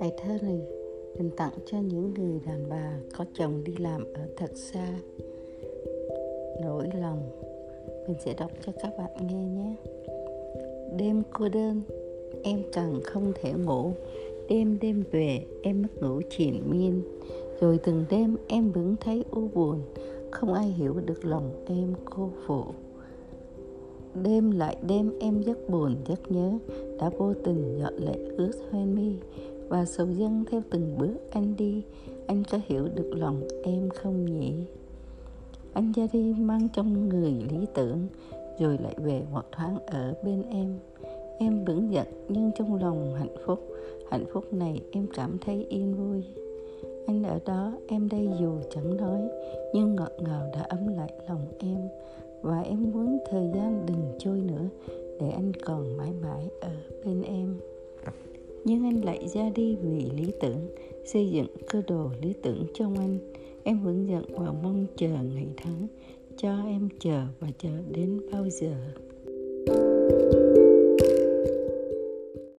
Bài thơ này dành tặng cho những người đàn bà có chồng đi làm ở thật xa. Nỗi lòng mình sẽ đọc cho các bạn nghe nhé. Đêm cô đơn, em càng không thể ngủ. Đêm đêm về em mất ngủ triền miên. Rồi từng đêm em vẫn thấy u buồn, không ai hiểu được lòng em cô phụ. Đêm lại đêm em rất buồn rất nhớ Đã vô tình giọt lệ ướt hoen mi và sầu dâng theo từng bước anh đi, Anh có hiểu được lòng em không nhỉ? Anh ra đi mang trong người lý tưởng, Rồi lại về một thoáng ở bên em. Em vẫn giận nhưng trong lòng hạnh phúc Hạnh phúc này em cảm thấy yên vui. Anh ở đó, em đây dù chẳng nói, Nhưng ngọt ngào đã ấm lại lòng em. Và em muốn thời gian đừng trôi nữa, để anh còn mãi mãi ở bên em nhưng anh lại ra đi vì lý tưởng, xây dựng cơ đồ lý tưởng trong anh. Em vẫn giận và mong chờ ngày tháng, cho em chờ và chờ đến bao giờ? thank you